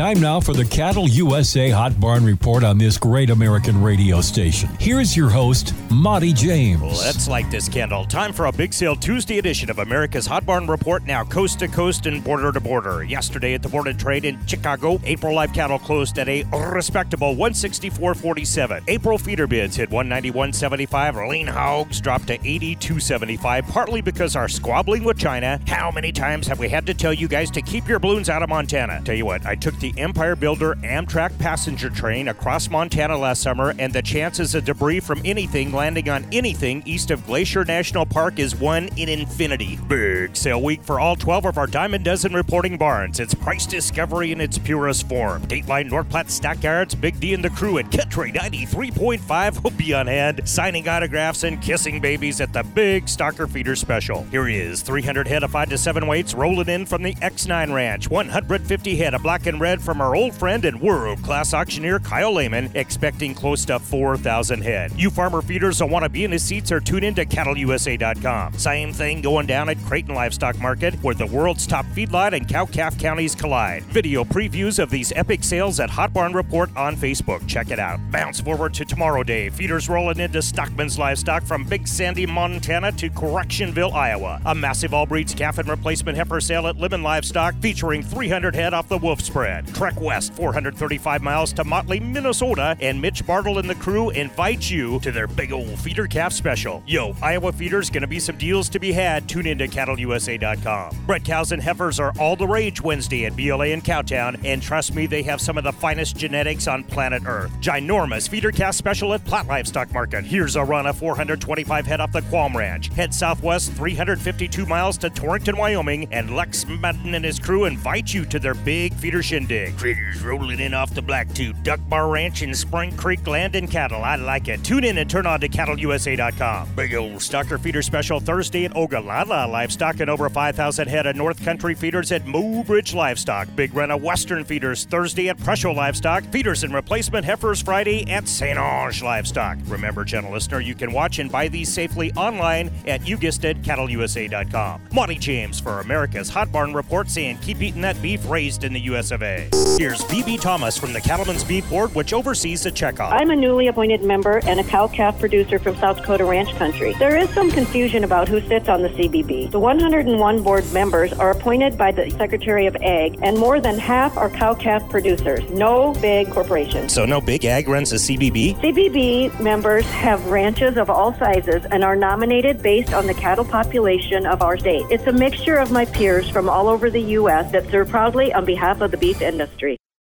Time now for the Cattle USA Hot Barn Report on this great American radio station. Here's your host, Monte James. Let's light this candle. Time for a big sale Tuesday edition of America's Hot Barn Report, now coast to coast and border to border. Yesterday at the Board of Trade in Chicago, April live cattle closed at a respectable 164.47. April feeder bids hit 191.75. Lean hogs dropped to 82.75, partly because our squabbling with China. How many times have we had to tell you guys to keep your balloons out of Montana? Tell you what, I took the Empire Builder Amtrak passenger train across Montana last summer, and the chances of debris from anything landing on anything east of Glacier National Park is one in infinity. Big sale week for all 12 of our Diamond Dozen reporting barns. It's price discovery in its purest form. Dateline North Platte Stockyards, Big D and the crew at Country 93.5 will be on hand, signing autographs and kissing babies at the big Stocker Feeder Special. Here he is, 300 head of 5 to 7 weights rolling in from the X9 Ranch, 150 head of black and red from our old friend and world class auctioneer Kyle Lehman, expecting close to 4,000 head. You farmer feeders that want to be in his seats or tune in to cattleusa.com. Same thing going down at Creighton Livestock Market, where the world's top feedlot and cow calf counties collide. Video previews of these epic sales at Hot Barn Report on Facebook. Check it out. Bounce forward to tomorrow day. Feeders rolling into Stockman's Livestock from Big Sandy, Montana to Correctionville, Iowa. A massive all breeds calf and replacement heifer sale at Lemmon Livestock featuring 300 head off the wolf spread. Trek West, 435 miles to Motley, Minnesota, and Mitch Bartle and the crew invite you to their big old feeder calf special. Yo, Iowa feeders gonna be some deals to be had. Tune into cattleusa.com. Bred cows and heifers are all the rage Wednesday at BLA in Cowtown, and trust me, they have some of the finest genetics on planet Earth. Ginormous feeder calf special at Platte Livestock Market. Here's a run of 425 head off the Qualm Ranch. Head southwest 352 miles to Torrington, Wyoming, and Lex Madden and his crew invite you to their big feeder shindig. Critters rolling in off the black Blacktooth, Duck Bar Ranch in Spring Creek Land and Cattle. I like it. Tune in and turn on to cattleusa.com. Big old Stocker Feeder Special Thursday at Ogallala Livestock and over 5,000 head of North Country feeders at Mobridge Livestock. Big run of Western feeders Thursday at Presho Livestock. Feeders and replacement heifers Friday at St. Onge Livestock. Remember, gentle listener, you can watch and buy these safely online at, you guessed it, cattleusa.com. Monte James for America's Hot Barn Report saying keep eating that beef raised in the US of A. Here's BB Thomas from the Cattlemen's Beef Board, which oversees the checkoff. I'm a newly appointed member and a cow calf producer from South Dakota Ranch Country. There is some confusion about who sits on the CBB. The 101 board members are appointed by the Secretary of Ag, and more than half are cow calf producers. No big corporations. So no big ag runs the CBB? CBB members have ranches of all sizes and are nominated based on the cattle population of our state. It's a mixture of my peers from all over the U.S. that serve proudly on behalf of the beef industry.